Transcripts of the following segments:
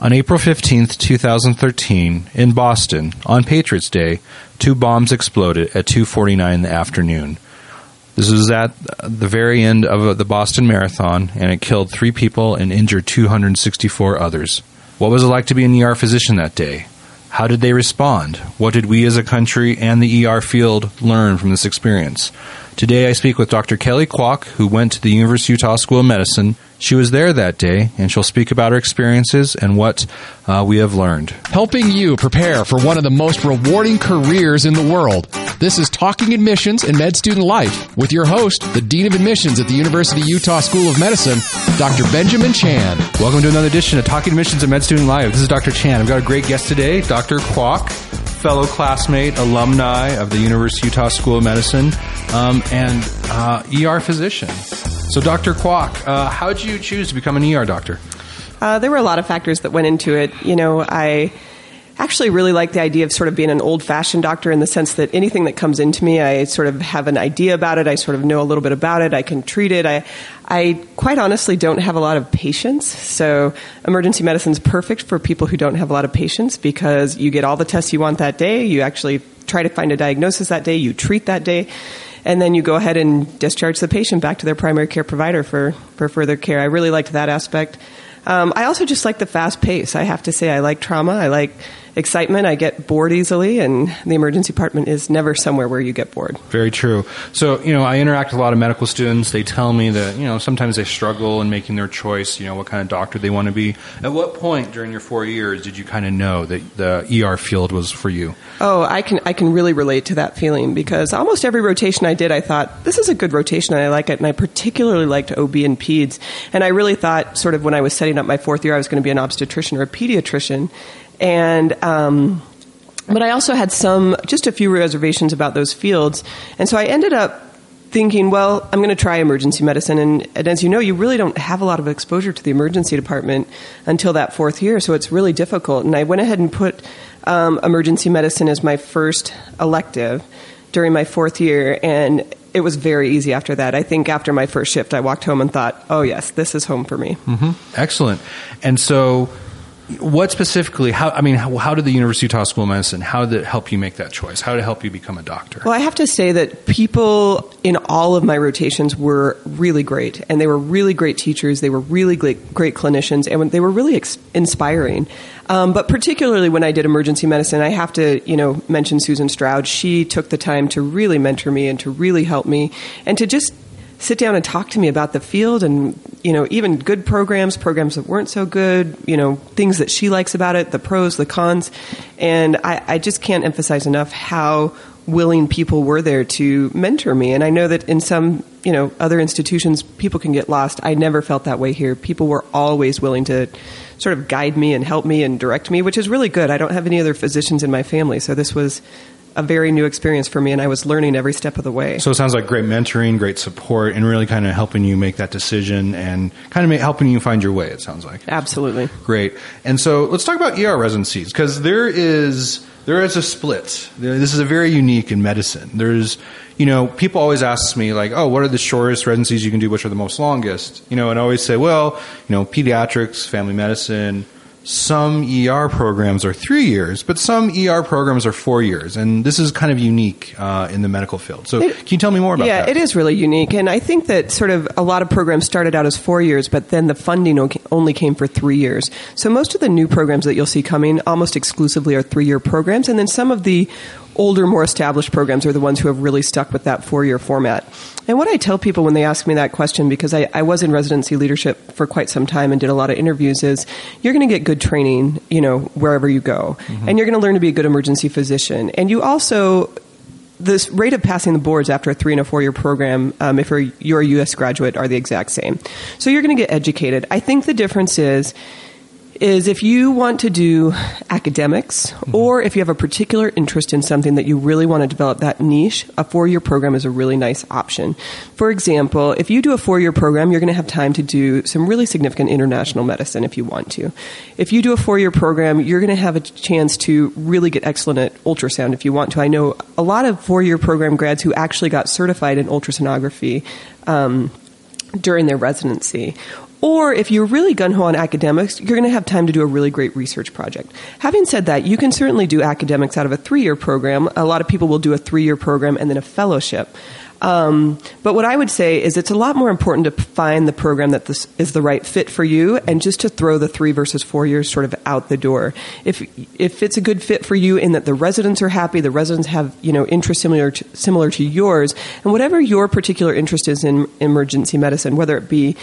On April 15th, 2013, in Boston, on Patriots Day, two bombs exploded at 2:49 in the afternoon. This was at the very end of the Boston Marathon, and it killed three people and injured 264 others. What was it like to be an ER physician that day? How did they respond? What did we as a country and the ER field learn from this experience? Today I speak with Dr. Keli Kwok, who went to the University of Utah School of Medicine she was there that day, and she'll speak about her experiences and what uh, we have learned. Helping you prepare for one of the most rewarding careers in the world. This is Talking Admissions and Med Student Life with your host, the Dean of Admissions at the University of Utah School of Medicine, Dr. Benjamin Chan. Welcome to another edition of Talking Admissions and Med Student Live. This is Dr. Chan. I've got a great guest today, Dr. Kwok fellow classmate, alumni of the University of Utah School of Medicine, um, and uh, ER physician. So, Dr. Kwok, uh, how did you choose to become an ER doctor? Uh, there were a lot of factors that went into it. You know, I actually really like the idea of sort of being an old fashioned doctor in the sense that anything that comes into me, I sort of have an idea about it. I sort of know a little bit about it. I can treat it. I, I quite honestly don't have a lot of patience. So emergency medicine is perfect for people who don't have a lot of patience because you get all the tests you want that day. You actually try to find a diagnosis that day. You treat that day and then you go ahead and discharge the patient back to their primary care provider for, for further care. I really liked that aspect. Um, I also just like the fast pace. I have to say, I like trauma. I like excitement. I get bored easily, and the emergency department is never somewhere where you get bored. Very true. So, you know, I interact with a lot of medical students. They tell me that, you know, sometimes they struggle in making their choice, you know, what kind of doctor they want to be. At what point during your four years did you kind of know that the ER field was for you? Oh, I can, I can really relate to that feeling because almost every rotation I did, I thought, this is a good rotation and I like it. And I particularly liked OB and PEDS. And I really thought, sort of, when I was setting up my fourth year, I was going to be an obstetrician or a pediatrician and um, but I also had some just a few reservations about those fields, and so I ended up thinking, well, I'm going to try emergency medicine, and, and, as you know, you really don't have a lot of exposure to the emergency department until that fourth year, so it's really difficult. And I went ahead and put um, emergency medicine as my first elective during my fourth year, and it was very easy after that. I think after my first shift, I walked home and thought, oh yes, this is home for me. Mm-hmm. Excellent. And so what specifically? How I mean, how, how, did the University of Utah School of Medicine? How did it help you make that choice? How did it help you become a doctor? Well, I have to say that people in all of my rotations were really great, and they were really great teachers. They were really great, great clinicians, and they were really ex- inspiring. Um, but particularly when I did emergency medicine, I have to, you know, mention Susan Stroud. She took the time to really mentor me and to really help me, and to just sit down and talk to me about the field and you know even good programs programs that weren't so good you know things that she likes about it the pros the cons. And i, I just can't emphasize enough how willing people were there to mentor me. And i know that in some you know other institutions people can get lost. I never felt that way here. People were always willing to sort of guide me and help me and direct me which is really good. I don't have any other physicians in my family so this was a very new experience for me, and I was learning every step of the way. So it sounds like great mentoring, great support, and really kind of helping you make that decision and kind of helping you find your way. It sounds like absolutely great. And so let's talk about ER residencies because there is there is a split. This is a very unique in medicine. There's you know, people always ask me like, "Oh, what are the shortest residencies you can do? Which are the most longest?" You know, and I always say, "Well, you know, pediatrics, family medicine, some ER programs are three years, but some ER programs are four years, and this is kind of unique uh, in the medical field. So, it, can you tell me more about yeah, that? Yeah, it is really unique, and I think that sort of a lot of programs started out as four years, but then the funding only came for three years. So, most of the new programs that you'll see coming almost exclusively are three-year programs, and then some of the older, more established programs are the ones who have really stuck with that four year format. And what I tell people when they ask me that question, because I, I was in residency leadership for quite some time and did a lot of interviews, is you're going to get good training, you know, wherever you go. Mm-hmm. And you're going to learn to be a good emergency physician. And you also, this rate of passing the boards after a three and a four year program, um, if you're, you're a U.S. graduate, are the exact same. So you're going to get educated. I think the difference is, is if you want to do academics mm-hmm. or if you have a particular interest in something that you really want to develop that niche, a four year program is a really nice option. For example, if you do a four year program, you're going to have time to do some really significant international medicine if you want to. If you do a four year program, you're going to have a chance to really get excellent at ultrasound if you want to. I know a lot of four year program grads who actually got certified in ultrasonography. Um, during their residency Or if you're really gun ho on academics, you're going to have time to do a really great research project. Having said that, you can certainly do academics out of a three year program. A lot of people will do a three year program and then a fellowship. Um, but what I would say is it's a lot more important to find the program that this is the right fit for you and just to throw the three versus four years sort of out the door. If, if it's a good fit for you in that the residents are happy, the residents have, you know, interests similar to, similar to yours, and whatever your particular interest is in emergency medicine, whether it be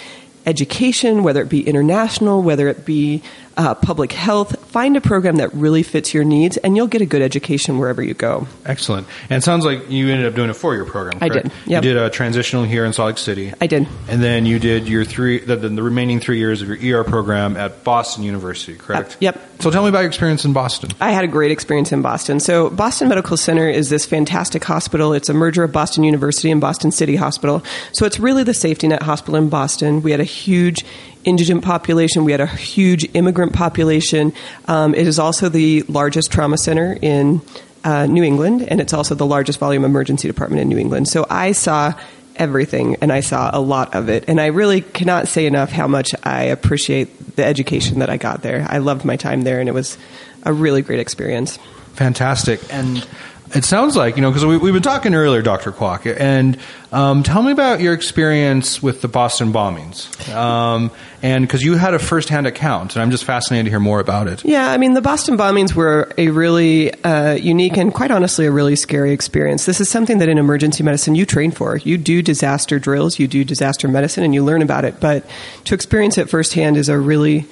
education, whether it be international, whether it be uh, public health. Find a program that really fits your needs, and you'll get a good education wherever you go. Excellent. And it sounds like you ended up doing a four-year program. Correct? I did. Yep. You did a transitional here in Salt Lake City. I did. And then you did your three, the, the remaining three years of your ER program at Boston University. Correct. Uh, yep. So tell me about your experience in Boston. I had a great experience in Boston. So Boston Medical Center is this fantastic hospital. It's a merger of Boston University and Boston City Hospital. So it's really the safety net hospital in Boston. We had a huge indigent population. We had a huge immigrant population. Um, it is also the largest trauma center in uh, New England, and it's also the largest volume emergency department in New England. So I saw everything, and I saw a lot of it. And I really cannot say enough how much I appreciate the education that I got there. I loved my time there, and it was a really great experience. Fantastic. And it sounds like, you know, because we, have been talking earlier, Dr. Kwok, and um, tell me about your experience with the Boston bombings. Um, and because you had a firsthand account, and I'm just fascinated to hear more about it. Yeah, I mean, the Boston bombings were a really uh, unique and, quite honestly, a really scary experience. This is something that in emergency medicine you train for. You do disaster drills, you do disaster medicine, and you learn about it. But to experience it firsthand is a really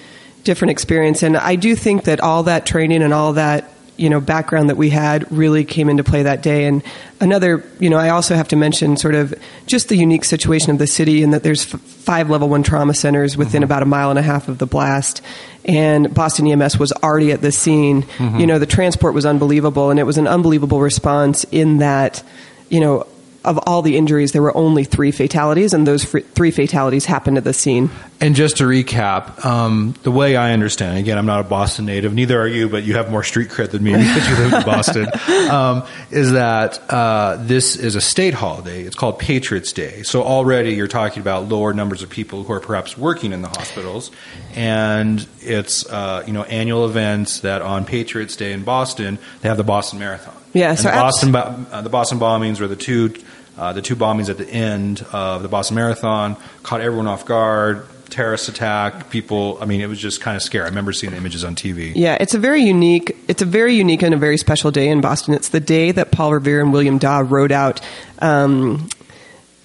different experience. And I do think that all that training and all that you know background that we had really came into play that day and another you know i also have to mention sort of just the unique situation of the city and that there's f- five level one trauma centers within mm-hmm. about a mile and a half of the blast and boston ems was already at the scene mm-hmm. you know the transport was unbelievable and it was an unbelievable response in that you know of all the injuries, there were only three fatalities, and those three fatalities happened at the scene. And just to recap, um, the way I understand, again, I'm not a Boston native, neither are you, but you have more street cred than me because you live in Boston. Um, is that uh, this is a state holiday? It's called Patriots Day. So already you're talking about lower numbers of people who are perhaps working in the hospitals, and it's uh, you know annual events that on Patriots Day in Boston they have the Boston Marathon. Yeah, so the Boston, uh, the Boston bombings were the two uh, the two bombings at the end of the Boston Marathon caught everyone off guard. Terrorist attack, people. I mean, it was just kind of scary. I remember seeing the images on TV. Yeah, it's a very unique. It's a very unique and a very special day in Boston. It's the day that Paul Revere and William Dawes wrote out um,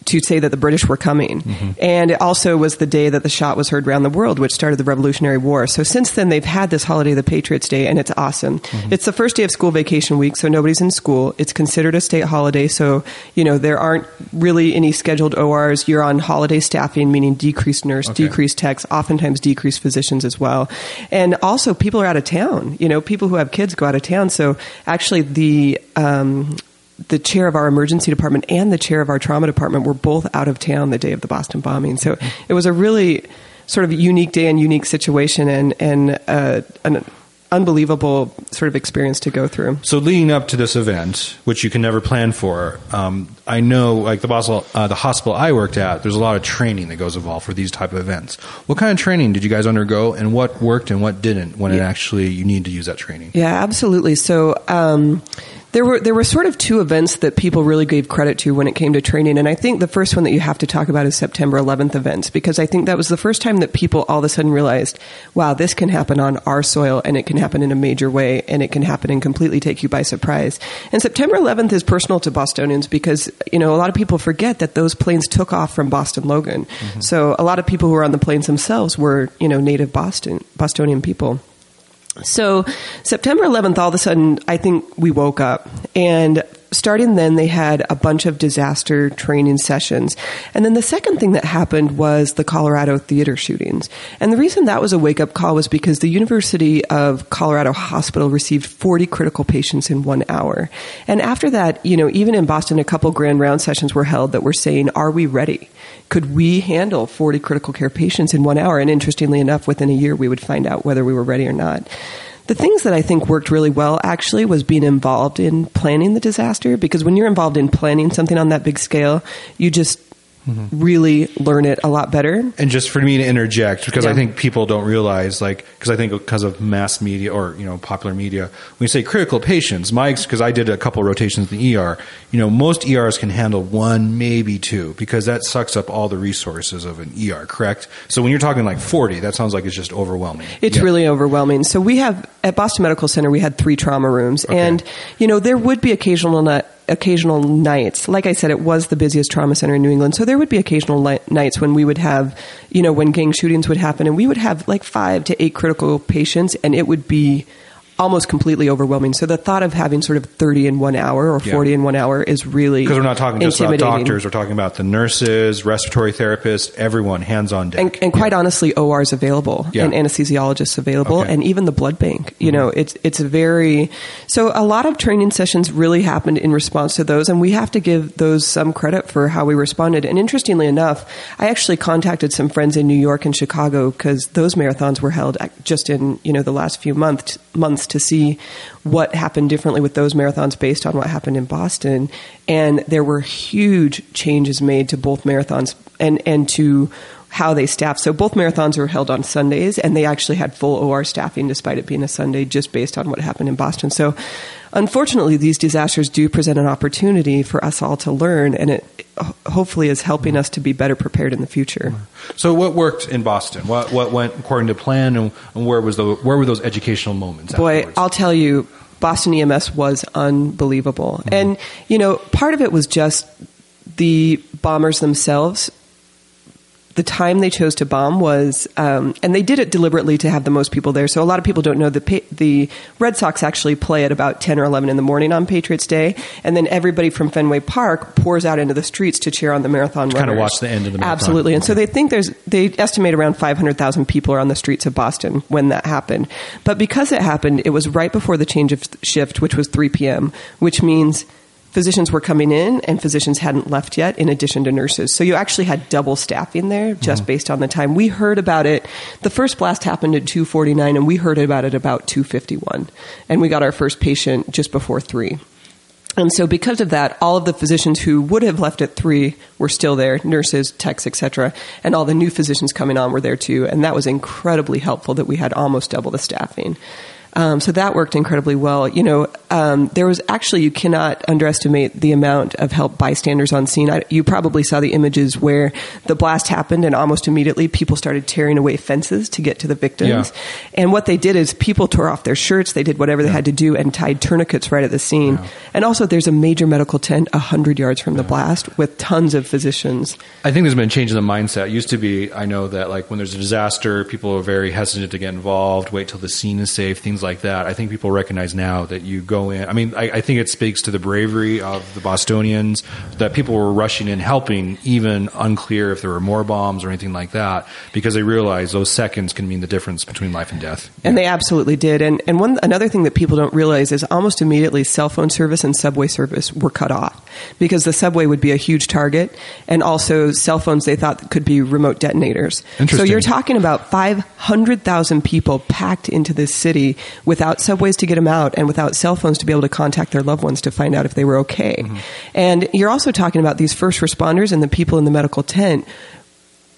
to say that the British were coming. Mm-hmm. And it also was the day that the shot was heard around the world, which started the Revolutionary War. So since then, they've had this holiday, the Patriots Day, and it's awesome. Mm-hmm. It's the first day of school vacation week, so nobody's in school. It's considered a state holiday, so, you know, there aren't really any scheduled ORs. You're on holiday staffing, meaning decreased nurse, okay. decreased techs, oftentimes decreased physicians as well. And also, people are out of town. You know, people who have kids go out of town. So actually, the um, the chair of our emergency department and the chair of our trauma department were both out of town the day of the Boston bombing. So it was a really sort of unique day and unique situation and, and uh, an unbelievable sort of experience to go through. So leading up to this event, which you can never plan for, um, I know like the hospital, uh, the hospital I worked at, there's a lot of training that goes involved for these type of events. What kind of training did you guys undergo, and what worked and what didn't when yeah. it actually you need to use that training? Yeah, absolutely. So. Um, there were there were sort of two events that people really gave credit to when it came to training, and I think the first one that you have to talk about is September 11th events because I think that was the first time that people all of a sudden realized, wow, this can happen on our soil and it can happen in a major way and it can happen and completely take you by surprise. And September 11th is personal to Bostonians because you know a lot of people forget that those planes took off from Boston Logan, mm-hmm. so a lot of people who were on the planes themselves were you know native Boston Bostonian people. So September 11th, all of a sudden, I think we woke up and starting then they had a bunch of disaster training sessions. And then the second thing that happened was the Colorado theater shootings. And the reason that was a wake up call was because the University of Colorado Hospital received 40 critical patients in one hour. And after that, you know, even in Boston, a couple grand round sessions were held that were saying, are we ready? Could we handle 40 critical care patients in one hour? And interestingly enough, within a year, we would find out whether we were ready or not. The things that I think worked really well actually was being involved in planning the disaster because when you're involved in planning something on that big scale, you just really learn it a lot better. And just for me to interject, because I think people don't realize, like, because I think because of mass media or you know popular media, when you say critical patients, my because I did a couple rotations in the ER, you know, most ERs can handle one, maybe two, because that sucks up all the resources of an ER. Correct. So when you're talking like 40, that sounds like it's just overwhelming. It's Yeah. really overwhelming. So we have at Boston Medical Center we had three trauma rooms, and you know there would be occasional occasional nights. Like I said, it was the busiest trauma center in New England, so there would be occasional li- nights when we would have, you know, when gang shootings would happen, and we would have like five to eight critical patients, and it would be almost completely overwhelming. So the thought of having sort of 30 in one hour or Yeah. 40 in one hour is really Because we're not talking just about doctors, we're talking about the nurses, respiratory therapists, everyone hands on deck. and, and quite honestly, ORs available Yeah. and anesthesiologists available, Okay. Mm-hmm. and even the blood bank. You know, it's it's a very so a lot of training sessions really happened in response to those, and we have to give those some credit for how we responded. And interestingly enough, I actually contacted some friends in New York and Chicago because those marathons were held just in you know the last few months months to see what happened differently with those marathons based on what happened in Boston, and there were huge changes made to both marathons and and to how they staff. So both marathons were held on Sundays, and they actually had full OR staffing despite it being a Sunday, just based on what happened in Boston. So, unfortunately, these disasters do present an opportunity for us all to learn, and it hopefully is helping us to be better prepared in the future. So what worked in Boston? What what went according to plan, and, and where was the where were those educational moments? Boy, afterwards? I'll tell you, Boston EMS was unbelievable. Mm-hmm. And, you know, part of it was just the bombers themselves. The time they chose to bomb was, um, and they did it deliberately to have the most people there. So a lot of people don't know the the Red Sox actually play at about ten or eleven in the morning on Patriots Day, and then everybody from Fenway Park pours out into the streets to cheer on the marathon kinda watch the end of the marathon. Absolutely, and so they think there's they estimate around 500,000 people are on the streets of Boston when that happened. But because it happened, it was right before the change of shift, which was 3 p.m., which means physicians were coming in and physicians hadn't left yet in addition to nurses. So you actually had double staffing there just mm-hmm. based on the time. We heard about it. The first blast happened at 2:49 and we heard about it about 2:51. And we got our first patient just before 3. And so, because of that, all of the physicians who would have left at three were still there, nurses, techs, etc., and all the new physicians coming on were there too. And that was incredibly helpful that we had almost double the staffing. Um, so that worked incredibly well. You know, um, there was actually you cannot underestimate the amount of help bystanders on scene. I, you probably saw the images where the blast happened, and almost immediately people started tearing away fences to get to the victims. Yeah. And what they did is people tore off their shirts, they did whatever they had to do, and tied tourniquets right at the scene. And also, there's a major medical tent a hundred yards from the blast with tons of physicians. I think there's been a change in the mindset. It used to be, I know that like when there's a disaster, people are very hesitant to get involved, wait till the scene is safe, things like that. I think people recognize now that you go in. I mean, I, I think it speaks to the bravery of the Bostonians that people were rushing in, helping, even unclear if there were more bombs or anything like that, because they realized those seconds can mean the difference between life and death. And they absolutely did. And and one another thing that people don't realize is almost immediately cell phone service and subway service were cut off because the subway would be a huge target, and also cell phones they thought could be remote detonators. So you're talking about five hundred thousand people packed into this city without subways to get them out and without cell phones to be able to contact their loved ones to find out if they were okay. Mm-hmm. And you're also talking about these first responders and the people in the medical tent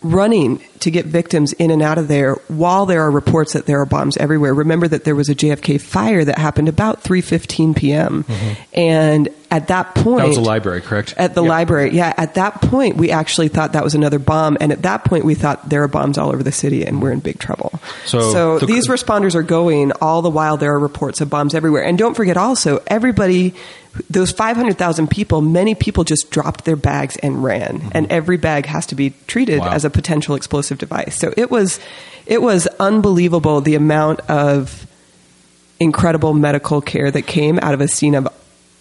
running to get victims in and out of there while there are reports that there are bombs everywhere. Remember that there was a JFK fire that happened about 3:15 p.m. Mm-hmm. and at that point That was the library, correct? At the Yeah. library. Yeah, at that point we actually thought that was another bomb and at that point we thought there are bombs all over the city and we're in big trouble. So the- these responders are going all the while there are reports of bombs everywhere. And don't forget also everybody those 500,000 people, many people just dropped their bags and ran. Mm-hmm. And every bag has to be treated Wow. as a potential explosive device. So it was it was unbelievable the amount of incredible medical care that came out of a scene of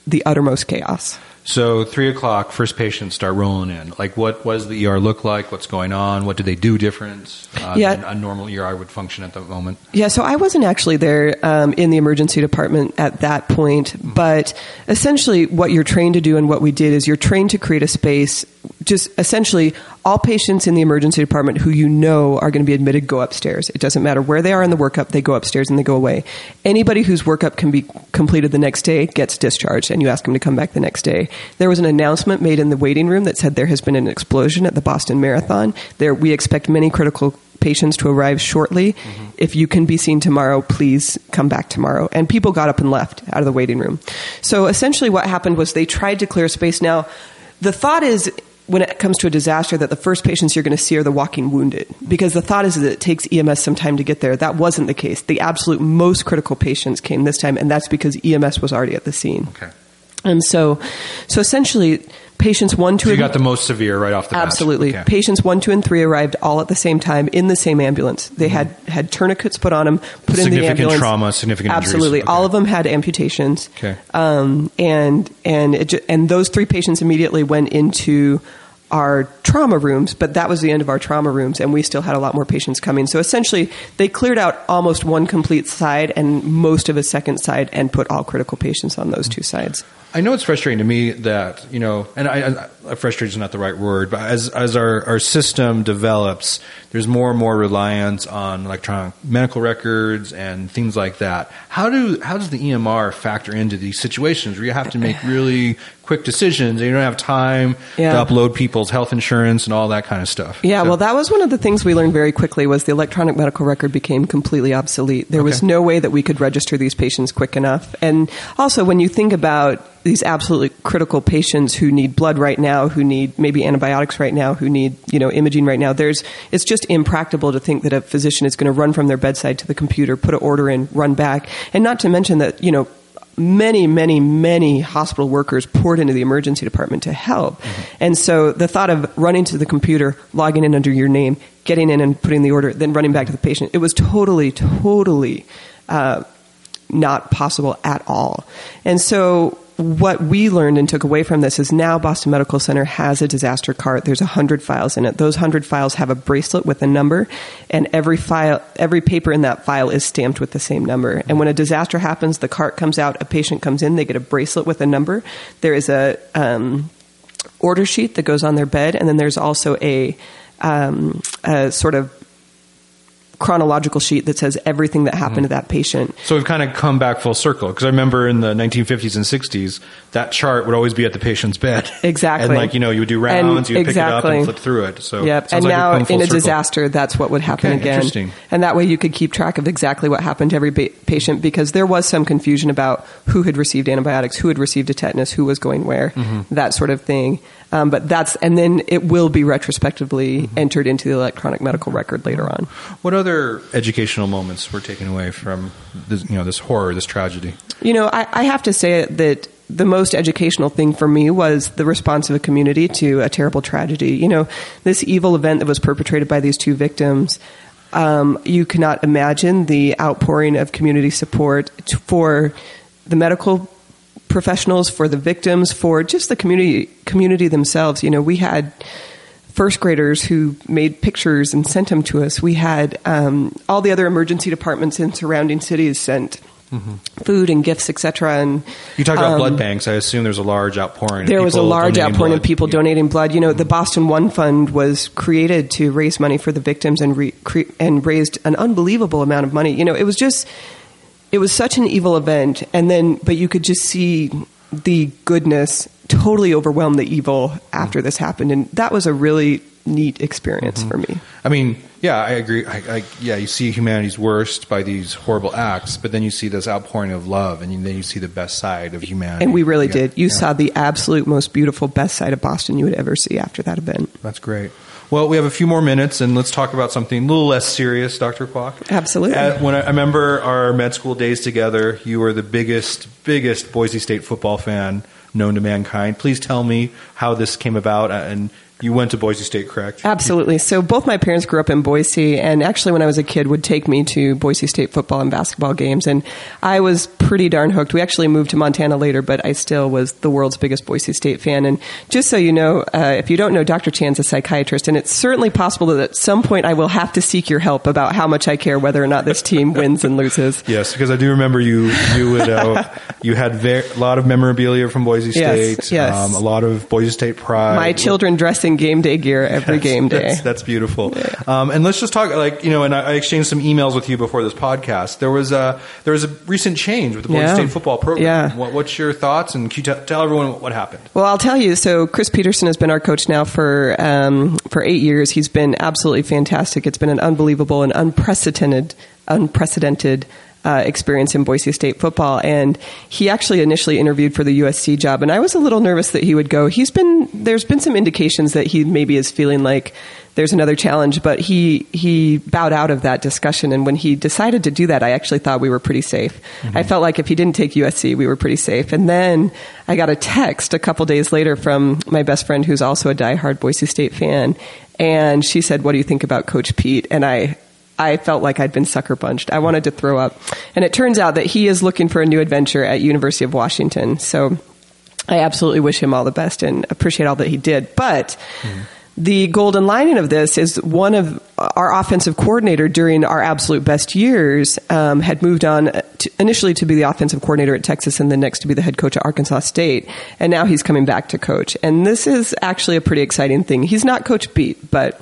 the uttermost chaos. So three o'clock, first patients start rolling in. Like, what, does the ER look like? What's going on? What do they do different uh, Yeah. than a normal ER would function at the moment? Yeah, so I wasn't actually there um, in the emergency department at that point, but essentially what you're trained to do and what we did is you're trained to create a space just essentially all patients in the emergency department who you know are going to be admitted go upstairs. It doesn't matter where they are in the workup, they go upstairs and they go away. Anybody whose workup can be completed the next day gets discharged and you ask them to come back the next day. There was an announcement made in the waiting room that said there has been an explosion at the Boston Marathon. There we expect many critical patients to arrive shortly. Mm-hmm. If you can be seen tomorrow, please come back tomorrow. And people got up and left out of the waiting room. So essentially what happened was they tried to clear space. Now, the thought is when it comes to a disaster that the first patients you're going to see are the walking wounded because the thought is that it takes EMS some time to get there. That wasn't the case. The absolute most critical patients came this time, and that's because EMS was already at the scene. Okay. And so, so essentially, patients one, two, so you got the most severe right off the bat. Absolutely. Okay. Patients one, two, and three arrived all at the same time in the same ambulance. They mm-hmm. had had tourniquets put on them, put in the ambulance. trauma, significant absolutely. Okay. All of them had amputations. Okay. Um, and and it, and those three patients immediately went into our trauma rooms, but that was the end of our trauma rooms, and we still had a lot more patients coming. So essentially, they cleared out almost one complete side and most of a second side and put all critical patients on those two sides. I know it's frustrating to me that you know, and I, I frustrated is not the right word, but as as our, our system develops, there's more and more reliance on electronic medical records and things like that. How do how does the EMR factor into these situations where you have to make really quick decisions and you don't have time yeah. to upload people's health insurance and all that kind of stuff? Yeah, so. well, that was one of the things we learned very quickly was the electronic medical record became completely obsolete. There okay. was no way that we could register these patients quick enough, and also when you think about these absolutely critical patients who need blood right now, who need maybe antibiotics right now, who need you know imaging right now. There's it's just impractical to think that a physician is going to run from their bedside to the computer, put an order in, run back, and not to mention that you know many, many, many hospital workers poured into the emergency department to help. Mm-hmm. And so the thought of running to the computer, logging in under your name, getting in and putting the order, then running back to the patient, it was totally, totally uh, not possible at all. And so what we learned and took away from this is now Boston Medical Center has a disaster cart. There's a hundred files in it. Those hundred files have a bracelet with a number, and every file, every paper in that file is stamped with the same number. And when a disaster happens, the cart comes out, a patient comes in, they get a bracelet with a number. There is a um, order sheet that goes on their bed, and then there's also a, um, a sort of chronological sheet that says everything that happened mm-hmm. to that patient. So we've kind of come back full circle because I remember in the 1950s and 60s that chart would always be at the patient's bed. Exactly. and like you know you would do rounds, you would exactly. pick it up and flip through it. So yep. And like now in a disaster, that's what would happen okay, again. Interesting. And that way you could keep track of exactly what happened to every ba- patient because there was some confusion about who had received antibiotics, who had received a tetanus, who was going where, mm-hmm. that sort of thing. Um, but that's and then it will be retrospectively mm-hmm. entered into the electronic medical record later on. What other educational moments were taken away from this, you know this horror, this tragedy? You know, I, I have to say that the most educational thing for me was the response of a community to a terrible tragedy. You know, this evil event that was perpetrated by these two victims. Um, you cannot imagine the outpouring of community support for the medical professionals, for the victims, for just the community community themselves. You know, we had first graders who made pictures and sent them to us. We had um, all the other emergency departments in surrounding cities sent mm-hmm. food and gifts, etc. And you talked about um, blood banks. I assume there's a large outpouring. There was a large outpouring blood. of people donating blood. You know, mm-hmm. the Boston One Fund was created to raise money for the victims and re- cre- and raised an unbelievable amount of money. You know, it was just it was such an evil event, and then but you could just see the goodness totally overwhelmed the evil after this happened, and that was a really neat experience mm-hmm. for me. I mean, yeah, I agree. I, I, yeah, you see humanity's worst by these horrible acts, but then you see this outpouring of love, and then you see the best side of humanity. And we really yeah, did. You yeah. saw the absolute most beautiful, best side of Boston you would ever see after that event. That's great. Well, we have a few more minutes, and let's talk about something a little less serious, Dr. Kwok. Absolutely. At, when I, I, remember our med school days together, you were the biggest, biggest Boise State football fan known to mankind. Please tell me how this came about, uh, and you went to Boise State, correct? Absolutely. So both my parents grew up in Boise, and actually, when I was a kid, would take me to Boise State football and basketball games, and I was pretty darn hooked. We actually moved to Montana later, but I still was the world's biggest Boise State fan. And just so you know, uh, if you don't know, Dr. Chan's a psychiatrist, and it's certainly possible that at some point I will have to seek your help about how much I care whether or not this team wins and loses. Yes, because I do remember you. You would uh, you had ver- a lot of memorabilia from Boise State. Yes, yes. Um, a lot of Boise State pride. My children dressing game day gear every Yes, game day. That's, that's beautiful. Um, and let's just talk, like you know, and I I exchanged some emails with you before this podcast. There was a there was a recent change with the Boise Yeah. State football program. Yeah. What, what's your thoughts? And can you t- tell everyone what happened? Well, I'll tell you. So, Chris Petersen has been our coach now for um, for eight years. He's been absolutely fantastic. It's been an unbelievable and unprecedented, unprecedented uh, experience in Boise State football. And he actually initially interviewed for the USC job, and I was a little nervous that he would go. He's been there's been some indications that he maybe is feeling like there's another challenge, but he he bowed out of that discussion. And when he decided to do that, I actually thought we were pretty safe. I felt like if he didn't take USC, we were pretty safe. And then I got a text a couple days later from my best friend, who's also a diehard Boise State fan, and she said, "What do you think about Coach Pete?" And I. I felt like I'd been sucker punched. I wanted to throw up. And it turns out that he is looking for a new adventure at University of Washington. So I absolutely wish him all the best and appreciate all that he did. But mm-hmm. The golden lining of this is one of our offensive coordinator during our absolute best years um, had moved on to, initially to be the offensive coordinator at Texas and then next to be the head coach at Arkansas State. And now he's coming back to coach. And this is actually a pretty exciting thing. He's not Coach Pete, but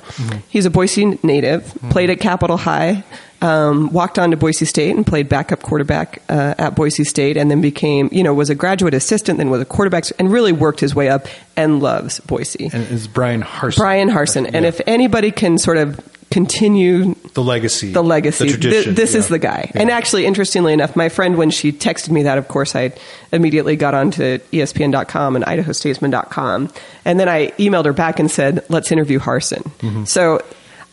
he's a Boise native, played at Capital High, um, walked on to Boise State and played backup quarterback uh, at Boise State, and then became, you know, was a graduate assistant, then was a quarterback, and really worked his way up and loves Boise. And it's Bryan Harsin. Bryan Harsin. And if anybody can sort of continue the legacy, the legacy, the tradition. this is the guy. Yeah. And actually, interestingly enough, my friend, when she texted me that, of course, I immediately got onto ESPN.com and IdahoStatesman.com. And then I emailed her back and said, let's interview Harsin. Mm-hmm. So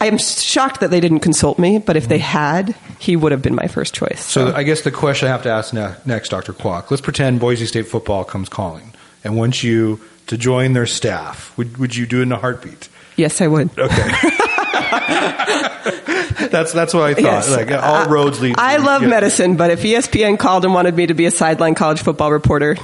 I'm shocked that they didn't consult me, but if they mm-hmm. had, he would have been my first choice. So I guess the question I have to ask ne- next, Dr. Kwok, let's pretend Boise State football comes calling and wants you to join their staff. Would, would you do it in a heartbeat? yes, I would. Okay. that's that's what I thought. Yes. Like all roads lead. I love medicine, but if ESPN called and wanted me to be a sideline college football reporter,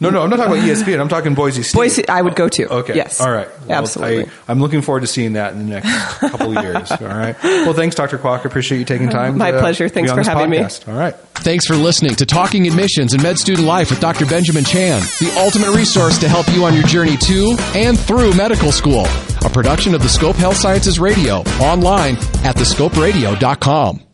No, no, I'm not talking about ESPN. I'm talking Boise State. Boise, I would go to. Oh, okay. Yes. All right. Well, Absolutely. I, am looking forward to seeing that in the next couple of years. All right. Well, thanks, Dr. Kwok. I appreciate you taking time. My to, uh, pleasure. Thanks for this having me. All right. Thanks for listening to Talking Admissions and Med Student Life with Dr. Benjamin Chan, the ultimate resource to help you on your journey to and through medical school. A production of the Scope Health Sciences Radio, online at thescoperadio.com.